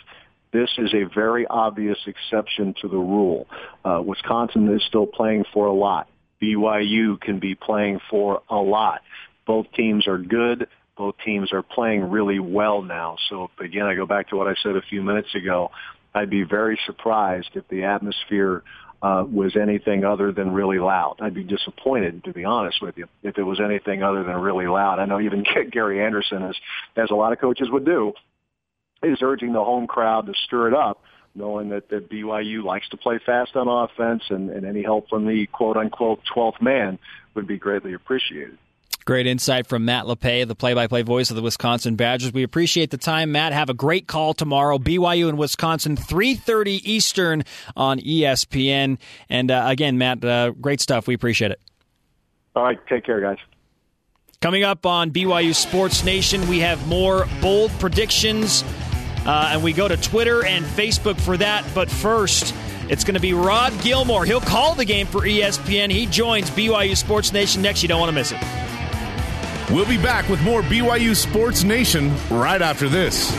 This is a very obvious exception to the rule. Uh, Wisconsin is still playing for a lot. BYU can be playing for a lot. Both teams are good. Both teams are playing really well now. So again, I go back to what I said a few minutes ago. I'd be very surprised if the atmosphere uh, was anything other than really loud. I'd be disappointed, to be honest with you, if it was anything other than really loud. I know even <laughs> Gary Anderson, as as a lot of coaches would do, is urging the home crowd to stir it up, knowing that, that BYU likes to play fast on offense, and, and any help from the quote unquote 12th man would be greatly appreciated.
Great insight from Matt LePay, the play-by-play voice of the Wisconsin Badgers. We appreciate the time, Matt. Have a great call tomorrow. BYU in Wisconsin, 3.30 Eastern on ESPN. And uh, again, Matt, uh, great stuff. We appreciate it.
All right. Take care, guys.
Coming up on BYU Sports Nation, we have more bold predictions. Uh, and we go to Twitter and Facebook for that. But first, it's going to be Rod Gilmore. He'll call the game for ESPN. He joins BYU Sports Nation next. You don't want to miss it.
We'll be back with more BYU Sports Nation right after this.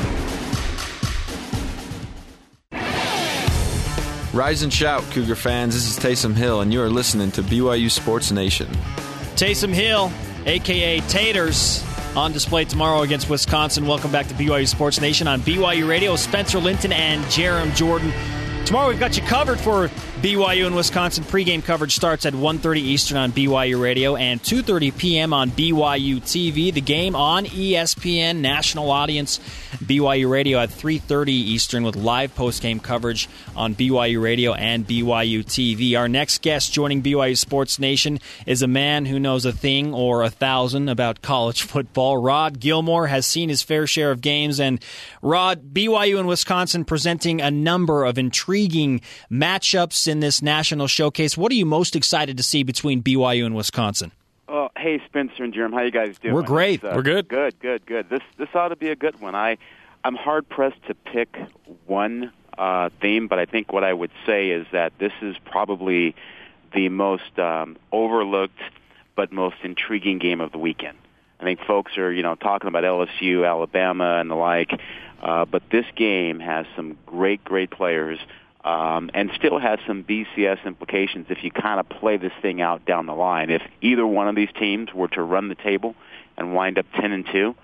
Rise and shout, Cougar fans. This is Taysom Hill, and you are listening to BYU Sports Nation.
Taysom Hill, aka Taters, on display tomorrow against Wisconsin. Welcome back to BYU Sports Nation on BYU Radio. Spencer Linton and Jarom Jordan. Tomorrow we've got you covered for BYU and Wisconsin. Pregame coverage starts at 1.30 Eastern on BYU Radio and 2.30 p.m. on BYU TV. The game on ESPN, national audience, BYU Radio at 3.30 Eastern with live postgame coverage on BYU Radio and BYU TV. Our next guest joining BYU Sports Nation is a man who knows a thing or a thousand about college <laughs> football. Rod Gilmore has seen his fair share of games. And Rod, BYU and Wisconsin presenting a number of intriguing matchups in this national showcase. What are you most excited to see between BYU and Wisconsin?
Oh, hey Spencer and Jarom, how you guys doing?
We're great.
Uh,
We're good.
Good, good, good. This this ought to be a good one. I I'm hard pressed to pick one uh, theme, but I think what I would say is that this is probably the most um, overlooked but most intriguing game of the weekend. I think folks are you know talking about LSU, Alabama, and the like, uh, but this game has some great, great players um, and still has some BCS implications if you kind of play this thing out down the line. If either one of these teams were to run the table and wind up 10 and 2,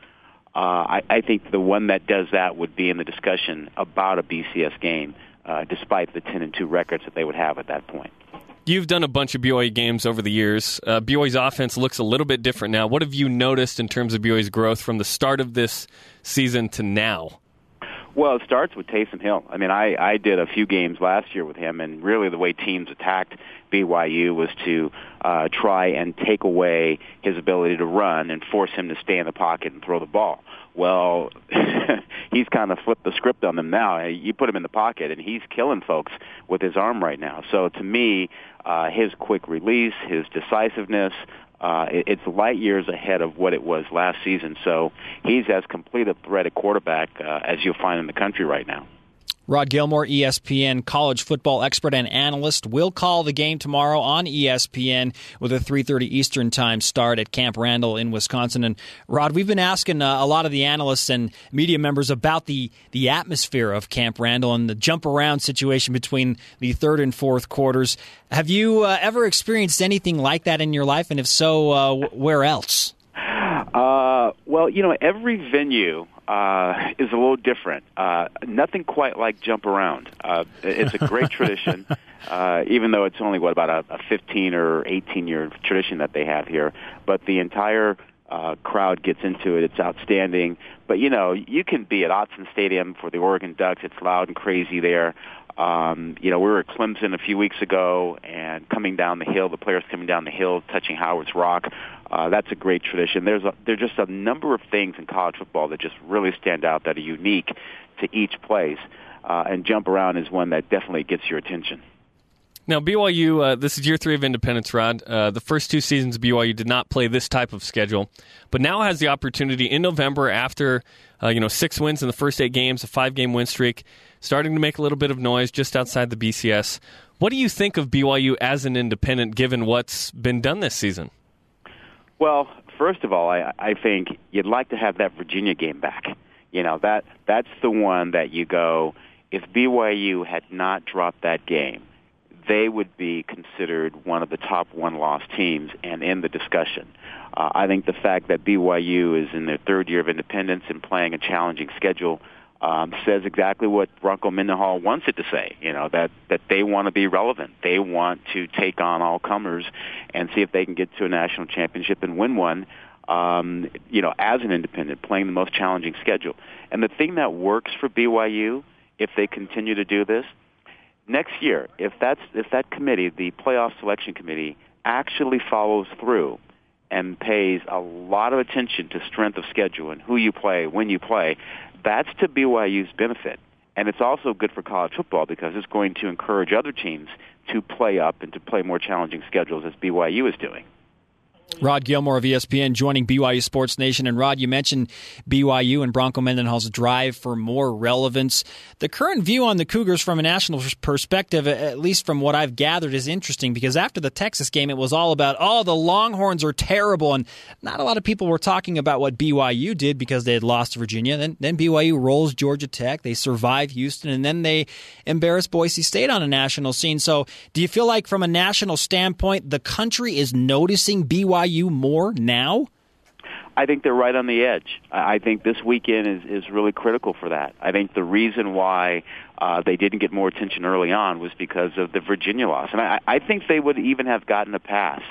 uh, I, I think the one that does that would be in the discussion about a BCS game, uh, despite the 10 and 2 records that they would have at that point.
You've done a bunch of BYU games over the years. Uh, BYU's offense looks a little bit different now. What have you noticed in terms of BYU's growth from the start of this season to now?
Well, it starts with Taysom Hill. I mean, I, I did a few games last year with him, and really the way teams attacked BYU was to uh, try and take away his ability to run and force him to stay in the pocket and throw the ball. Well, <laughs> he's kind of flipped the script on them now. You put him in the pocket, and he's killing folks with his arm right now. So to me, uh, his quick release, his decisiveness, uh, it, it's light years ahead of what it was last season. So he's as complete a threat at quarterback uh, as you'll find in the country right now.
Rod Gilmore, ESPN college football expert and analyst, will call the game tomorrow on ESPN with a 3:30 Eastern Time start at Camp Randall in Wisconsin. And Rod, we've been asking uh, a lot of the analysts and media members about the the atmosphere of Camp Randall and the jump around situation between the third and fourth quarters. Have you uh, ever experienced anything like that in your life? And if so, uh, where else?
Uh, well, you know, every venue uh, is a little different. Uh, nothing quite like jump around. Uh, it's a great <laughs> tradition, uh, even though it's only what about a, a 15 or 18 year tradition that they have here. But the entire uh, crowd gets into it. It's outstanding. But you know, you can be at Autzen Stadium for the Oregon Ducks. It's loud and crazy there. Um, you know, we were at Clemson a few weeks ago, and coming down the hill, the players coming down the hill, touching Howard's Rock. Uh, that's a great tradition. There's a, there's just a number of things in college football that just really stand out that are unique to each place, uh, and jump around is one that definitely gets your attention.
Now, BYU, uh, this is year three of independence, Rod. Uh, the first two seasons, BYU did not play this type of schedule, but now has the opportunity in November after uh, you know six wins in the first eight games, a five-game win streak, starting to make a little bit of noise just outside the BCS. What do you think of BYU as an independent, given what's been done this season?
Well, first of all, I, I think you'd like to have that Virginia game back. You know that that's the one that you go. If BYU had not dropped that game, they would be considered one of the top one-loss teams and in the discussion. Uh, I think the fact that BYU is in their third year of independence and playing a challenging schedule um, says exactly what Bronco Mendenhall wants it to say. You know that that they want to be relevant. They want to take on all comers and see if they can get to a national championship and win one. um, you know, as an independent, playing the most challenging schedule. And the thing that works for BYU, if they continue to do this, next year, if that's if that committee, the playoff selection committee, actually follows through and pays a lot of attention to strength of schedule and who you play, when you play, that's to BYU's benefit. And it's also good for college football because it's going to encourage other teams to play up and to play more challenging schedules as BYU is doing.
Rod Gilmore of ESPN joining BYU Sports Nation. And Rod, you mentioned BYU and Bronco Mendenhall's drive for more relevance. The current view on the Cougars from a national perspective, at least from what I've gathered, is interesting because after the Texas game, it was all about, oh, the Longhorns are terrible. And not a lot of people were talking about what BYU did because they had lost to Virginia. Then, then BYU rolls Georgia Tech. They survive Houston, and then they embarrass Boise State on a national scene. So do you feel like, from a national standpoint, the country is noticing BYU? BYU more now?
I think they're right on the edge. I think this weekend is, is really critical for that. I think the reason why uh, they didn't get more attention early on was because of the Virginia loss. And I, I think they would even have gotten a pass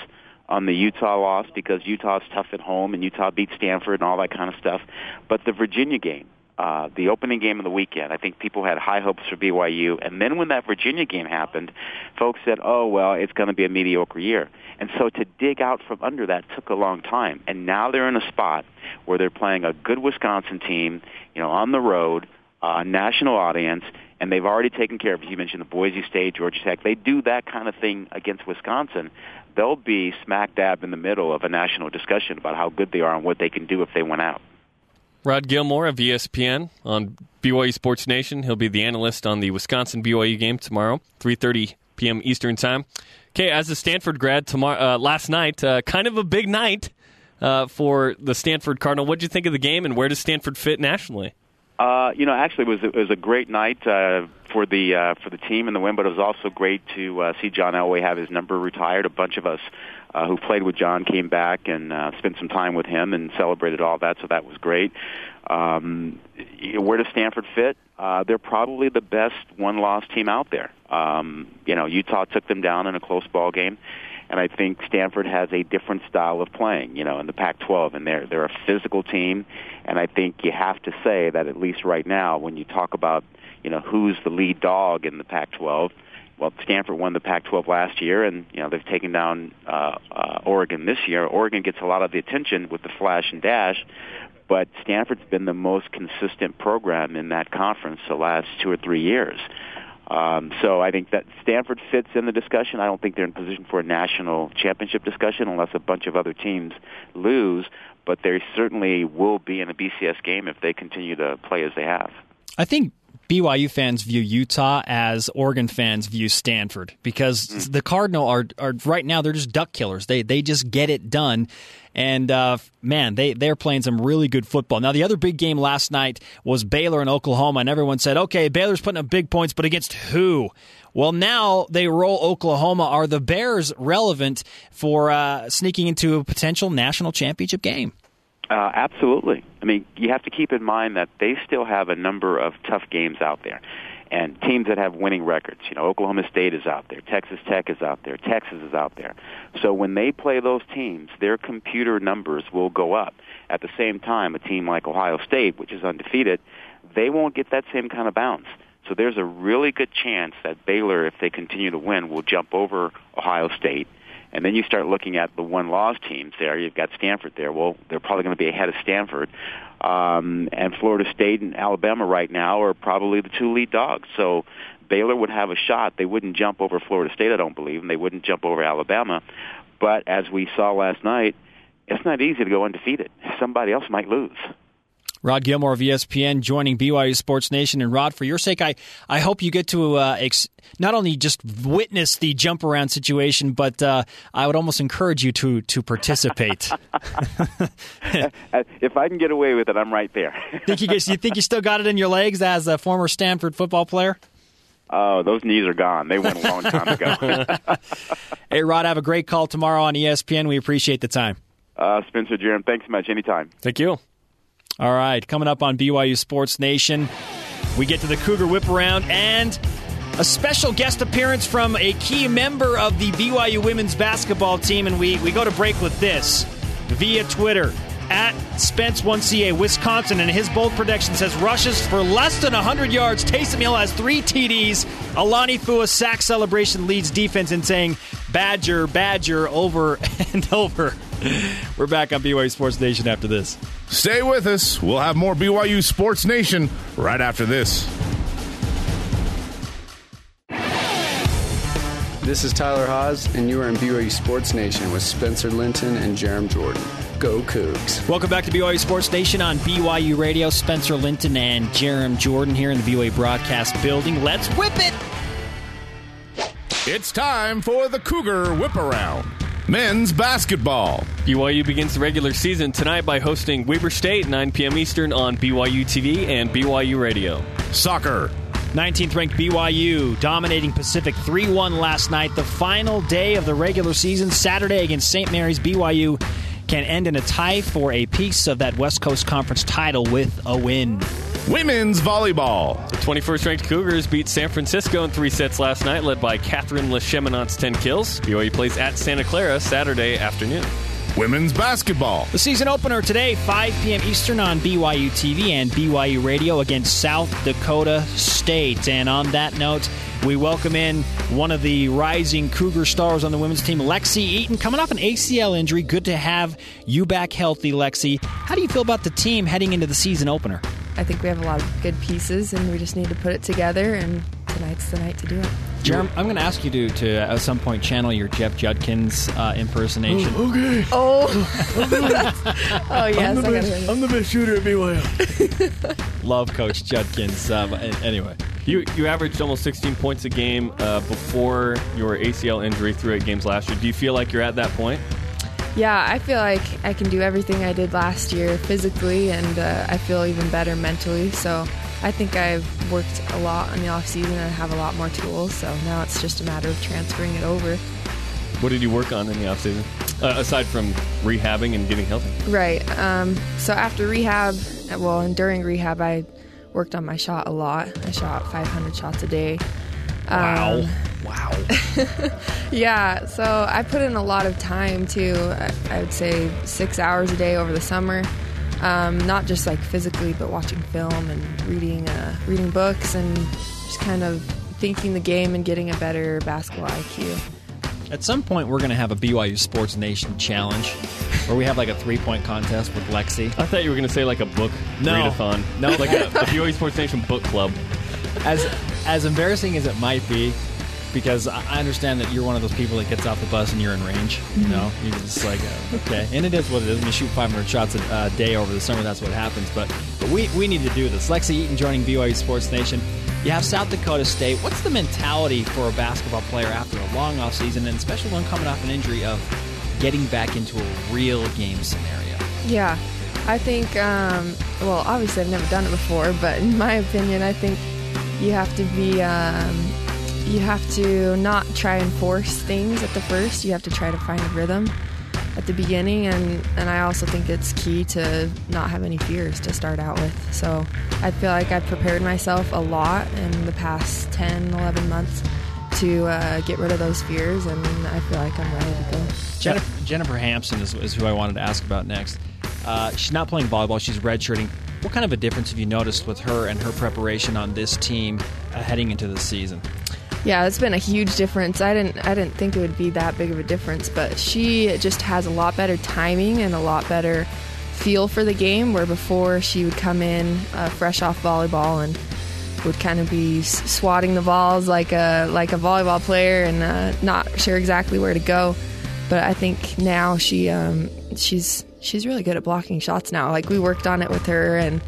on the Utah loss because Utah's tough at home and Utah beat Stanford and all that kind of stuff. But the Virginia game, uh, the opening game of the weekend. I think people had high hopes for BYU, and then when that Virginia game happened, folks said, "Oh well, it's going to be a mediocre year." And so to dig out from under that took a long time. And now they're in a spot where they're playing a good Wisconsin team, you know, on the road, a uh, national audience, and they've already taken care of. You mentioned the Boise State, Georgia Tech. They do that kind of thing against Wisconsin. They'll be smack dab in the middle of a national discussion about how good they are and what they can do if they went out.
Rod Gilmore of ESPN on BYU Sports Nation. He'll be the analyst on the Wisconsin BYU game tomorrow, 3:30 p.m. Eastern Time. Okay, as a Stanford grad, tomorrow uh, last night, uh, kind of a big night uh, for the Stanford Cardinal. What did you think of the game, and where does Stanford fit nationally?
Uh, you know, actually, it was it was a great night uh, for the uh, for the team and the win, but it was also great to see John Elway have his number retired. A bunch of us uh, who played with John came back and uh, spent some time with him and celebrated all that, so that was great. Um, where does Stanford fit? Uh, they're probably the best one-loss team out there. Um, you know, Utah took them down in a close ball game, and I think Stanford has a different style of playing. You know, in the Pac-12, and they're they're a physical team, and I think you have to say that at least right now, when you talk about you know who's the lead dog in the Pac-12 well, Stanford won the Pac-12 last year, and you know they've taken down uh, uh, Oregon this year. Oregon gets a lot of the attention with the flash and dash, but Stanford's been the most consistent program in that conference the last two or three years. Um, so I think that Stanford fits in the discussion. I don't think they're in position for a national championship discussion unless a bunch of other teams lose. But they certainly will be in a BCS game if they continue to play as they have.
I think BYU fans view Utah as Oregon fans view Stanford because mm. the Cardinal are, are right now they're just duck killers. They they just get it done. And uh, man, they they're playing some really good football. Now the other big game last night was Baylor and Oklahoma, and everyone said, okay, Baylor's putting up big points, but against who? Well, now they roll Oklahoma. Are the Bears relevant for uh, sneaking into a potential national championship game?
Uh, absolutely. I mean, you have to keep in mind that they still have a number of tough games out there. And teams that have winning records, you know, Oklahoma State is out there, Texas Tech is out there, Texas is out there. So when they play those teams, their computer numbers will go up. At the same time, a team like Ohio State, which is undefeated, they won't get that same kind of bounce. So there's a really good chance that Baylor, if they continue to win, will jump over Ohio State and then you start looking at the one loss teams there. You've got Stanford there. Well, they're probably going to be ahead of Stanford. Um, and Florida State and Alabama right now are probably the two lead dogs. So Baylor would have a shot. They wouldn't jump over Florida State, I don't believe, and they wouldn't jump over Alabama. But as we saw last night, it's not easy to go undefeated. Somebody else might lose.
Rod Gilmore of ESPN joining BYU Sports Nation. And Rod, for your sake, I, I hope you get to uh, ex- not only just witness the jump around situation, but uh, I would almost encourage you to to participate. <laughs> <laughs>
if I can get away with it, I'm right there. <laughs>
think you, you think you still got it in your legs as a former Stanford football player?
Oh, those knees are gone. They went a long time ago.
hey, Rod, have a great call tomorrow on ESPN. We appreciate the time.
Uh, Spencer Jarom, thanks so much. Anytime.
Thank you.
All right, coming up on BYU Sports Nation, we get to the Cougar Whip Around and a special guest appearance from a key member of the BYU women's basketball team, and we, we go to break with this. via Twitter at Spence1CA Wisconsin, and his bold prediction says rushes for less than 100 yards. Taysom Hill has three TDs. Alani Fua sack celebration leads defense in saying Badger, Badger over <laughs> and over. We're back on BYU Sports Nation after this.
Stay with us. We'll have more BYU Sports Nation right after this.
This is Tyler Haas, and you are in BYU Sports Nation with Spencer Linton and Jarom Jordan. Go Cougs.
Welcome back to BYU Sports Nation on BYU Radio. Spencer Linton and Jarom Jordan here in the BYU broadcast building. Let's whip it!
It's time for the Cougar Whip Around. Men's basketball.
BYU begins the regular season tonight by hosting Weber State, 9 p.m. Eastern on BYU TV and BYU Radio.
Soccer.
19th ranked BYU dominating Pacific 3 1 last night. The final day of the regular season, Saturday against St. Mary's. BYU can end in a tie for a piece of that West Coast Conference title with a win.
Women's volleyball.
The 21st ranked Cougars beat San Francisco in three sets last night, led by Catherine Lecheminot's 10 kills. BYU plays at Santa Clara Saturday afternoon.
Women's basketball.
The season opener today, 5 p.m. Eastern on BYU TV and BYU Radio against South Dakota State. And on that note, we welcome in one of the rising Cougar stars on the women's team, Lexi Eaton, coming off an ACL injury. Good to have you back healthy, Lexi. How do you feel about the team heading into the season opener?
I think we have a lot of good pieces, and we just need to put it together. And tonight's the night to do it.
Jarom, I'm going to ask you to, to at some point channel your Jeff Judkins uh, impersonation.
Oh, <gasps> okay.
Oh, <laughs> oh yes,
I'm the,
I
best, I'm the best shooter at BYU. <laughs>
Love Coach Judkins. Um, anyway,
you you averaged almost 16 points a game uh, before your ACL injury through eight games last year. Do you feel like you're at that point?
Yeah, I feel like I can do everything I did last year physically, and uh, I feel even better mentally. So I think I've worked a lot in the off season and have a lot more tools. So now it's just a matter of transferring it over.
What did you work on in the off season, uh, aside from rehabbing and getting healthy?
Right. Um, so after rehab, well, and during rehab, I worked on my shot a lot. I shot 500 shots a day.
Wow.
Um,
wow. <laughs>
yeah, so I put in a lot of time too. I, I would say six hours a day over the summer. Um, not just like physically, but watching film and reading uh, reading books and just kind of thinking the game and getting a better basketball IQ.
At some point, we're going to have a BYU Sports Nation challenge where we have like a three point contest with Lexi.
I thought you were going to say like a book
No.
readathon.
No.
like a, a BYU Sports Nation book club.
As as embarrassing as it might be, because I I understand that you're one of those people that gets off the bus and you're in range. You know, you're just like uh, okay, and it is what it is. When you shoot 500 shots a uh, day over the summer, that's what happens. But but we we need to do this. Lexi Eaton joining BYU Sports Nation. You have South Dakota State. What's the mentality for a basketball player after a long off season, and especially one coming off an injury of getting back into a real game scenario?
Yeah, I think, um, well, obviously I've never done it before, but in my opinion, I think you have to be, um, you have to not try and force things at the first. You have to try to find a rhythm at the beginning, and, and I also think it's key to not have any fears to start out with. So I feel like I've prepared myself a lot in the past 10, 11 months to uh, get rid of those fears, and I feel like I'm ready to go.
Jennifer, Jennifer Hamson is, is who I wanted to ask about next. Uh, she's not playing volleyball; she's redshirting. What kind of a difference have you noticed with her and her preparation on this team uh, heading into the season?
Yeah, it's been a huge difference. I didn't I didn't think it would be that big of a difference, but she just has a lot better timing and a lot better feel for the game. Where before she would come in uh, fresh off volleyball and would kind of be swatting the balls like a like a volleyball player and uh, not sure exactly where to go. But I think now she um, she's she's really good at blocking shots now. Like we worked on it with her and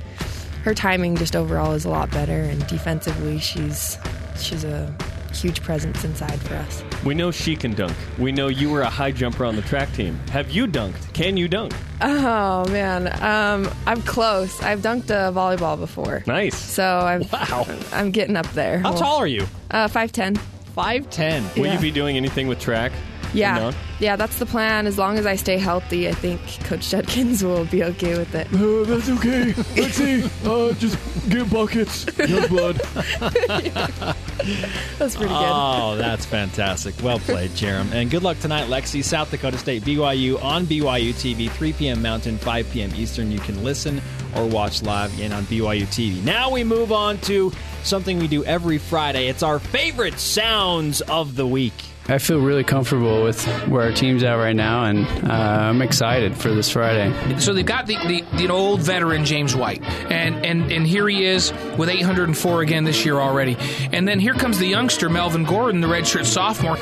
her timing just overall is a lot better and defensively she's she's a huge presence inside for us.
We know she can dunk. We know you were a high jumper on the track team. Have you dunked? Can you dunk?
Oh man, um, I'm close. I've dunked a volleyball before.
Nice.
So I'm
Wow.
I'm getting up there.
How
Well,
tall are you?
Uh, five ten.
Five ten.
Will
Yeah.
you be doing anything with track?
Yeah, yeah, that's the plan. As long as I stay healthy, I think Coach Judkins will be okay with it.
Uh, that's okay. Let's see. Uh, just get buckets. <laughs> Young blood. <laughs> <laughs>
That's pretty good.
Oh, that's fantastic. Well played, Jarom. And good luck tonight, Lexi. South Dakota State, BYU on BYU TV, 3 p.m. Mountain, 5 p.m. Eastern. You can listen or watch live in on BYU TV. Now we move on to something we do every Friday. It's our favorite sounds of the week.
I feel really comfortable with where our team's at right now, and uh, I'm excited for this Friday.
So they've got the, the, the old veteran James White, and, and and here he is with 804 again this year already. And then here comes the youngster Melvin Gordon, the redshirt sophomore.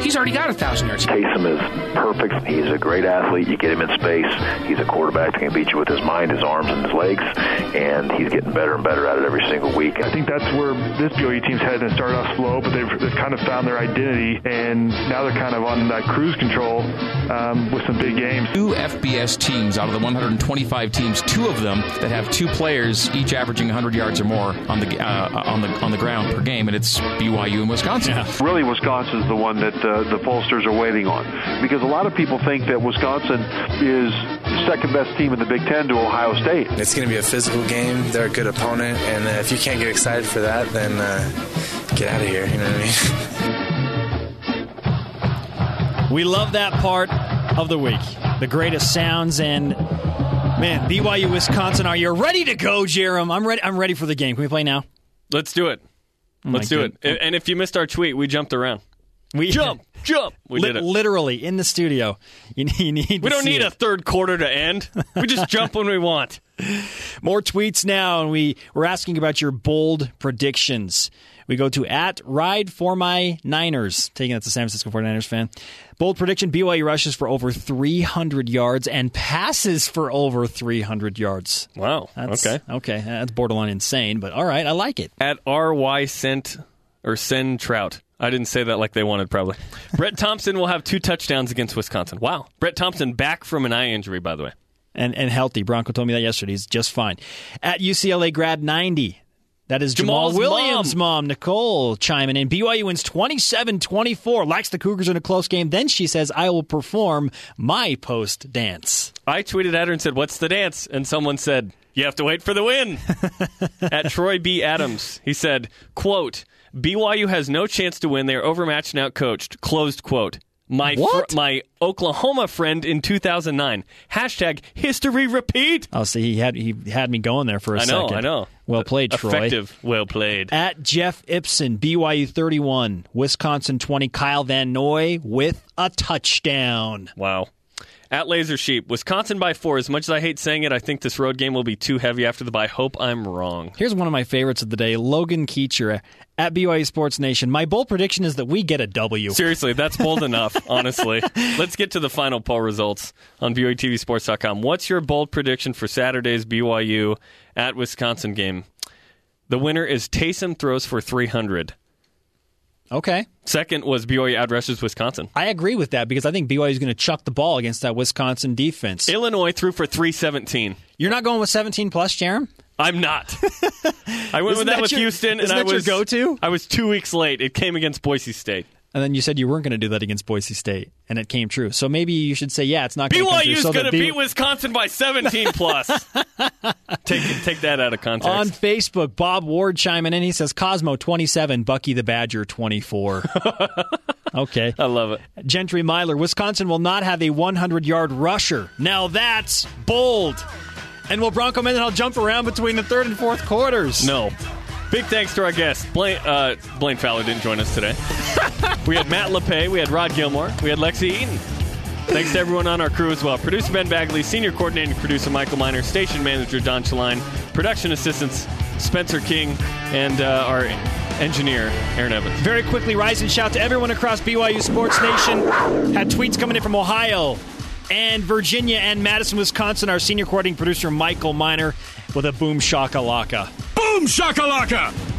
He's already got a thousand yards.
Taysom is perfect. He's a great athlete. You get him in space. He's a quarterback that can beat you with his mind, his arms, and his legs. And he's getting better and better at it every single week.
I think that's where this BYU team's headed. It started off slow, but they've, they've kind of found their identity, and now they're kind of on that cruise control um, with some big games.
Two FBS teams out of the 125 teams, two of them that have two players each averaging 100 yards or more on the uh, on the on the ground per game, and it's BYU and Wisconsin.
Yeah. Really, Wisconsin's the one that uh, the pollsters are waiting on because a lot of people think that Wisconsin is the second best team in the Big Ten to Ohio State.
It's going to be a physical game. They're a good opponent, and uh, if you can't get excited for that, then uh, get out of here. You know what
I mean? <laughs> We love that part of the week. The greatest sounds and man, BYU Wisconsin. Are you ready to go, Jarom? I'm ready. I'm ready for the game. Can we play now?
Let's do it.
Oh
Let's do it. And if you missed our tweet, we jumped around.
We <laughs>
jump, jump. We
li-
did it
literally in the studio. You need. You need
we don't need
it.
a third quarter to end. We just <laughs> jump when we want.
More tweets now, and we we're asking about your bold predictions. We go to at Ride for My Niners, taking that to San Francisco 49ers fan. Bold prediction BYU rushes for over 300 yards and passes for over 300 yards.
Wow.
That's,
okay.
Okay. That's borderline insane, but all right. I like it.
At RY Sent or Send Trout. I didn't say that like they wanted, probably. <laughs> Brett Thompson will have two touchdowns against Wisconsin. Wow. Brett Thompson back from an eye injury, by the way.
And, and healthy. Bronco told me that yesterday. He's just fine. At UCLA grad 90. That is
Jamaal
Williams' mom. Nicole, chiming in. BYU wins 27 24, likes the Cougars in a close game. Then she says, I will perform my post dance.
I tweeted at her and said, What's the dance? And someone said, You have to wait for the win. <laughs> at Troy B. Adams, he said, quote, BYU has no chance to win. They are overmatched and outcoached. Closed quote. My fr- my Oklahoma friend in 2009. Hashtag history repeat.
Oh, see, he had he had me going there for a
I know,
second.
I know.
Well played, Troy.
Effective. Well played.
At Jeff Ibsen, BYU 31, Wisconsin 20, Kyle Van Noy with a touchdown.
Wow. At Laser Sheep, Wisconsin by four. As much as I hate saying it, I think this road game will be too heavy after the bye. Hope I'm wrong.
Here's one of my favorites of the day Logan Keecher at BYU Sports Nation. My bold prediction is that we get a W.
Seriously, that's bold <laughs> enough, honestly. Let's get to the final poll results on BYUTVSports.com. What's your bold prediction for Saturday's BYU at Wisconsin game? The winner is Taysom throws for 300.
Okay.
Second was BYU rushes Wisconsin.
I agree with that because I think BYU is going to chuck the ball against that Wisconsin defense.
Illinois threw for 317.
You're not going with 17 plus, Jarom?
I'm not. <laughs> I went with that,
that
with
your-
Houston, and I
that your
was
go-to?
I was two weeks late. It came against Boise State.
And then you said you weren't going to do that against Boise State, and it came true. So maybe you should say, yeah, it's not going to come true.
BYU's
so
going to
B-
beat Wisconsin by 17 plus. <laughs> take take that out of context.
On Facebook, Bob Ward chiming in. He says Cosmo 27, Bucky the Badger 24. <laughs> okay.
I love it.
Gentry Myler, Wisconsin will not have a 100 yard rusher. Now that's bold. And will Bronco Mendenhall jump around between the third and fourth quarters?
No. Big thanks to our guests. Blaine, uh, Blaine Fowler didn't join us today. we had Matt LePay, we had Rod Gilmore, we had Lexi Eaton. Thanks to everyone on our crew as well. Producer Ben Bagley, senior coordinating producer Michael Miner, station manager Don Chaline, production assistants Spencer King, and uh, our engineer Aaron Evans.
Very quickly, rise and shout to everyone across BYU Sports Nation. Had tweets coming in from Ohio and Virginia and Madison, Wisconsin. Our senior coordinating producer Michael Miner with a boom shakalaka.
Boom shakalaka!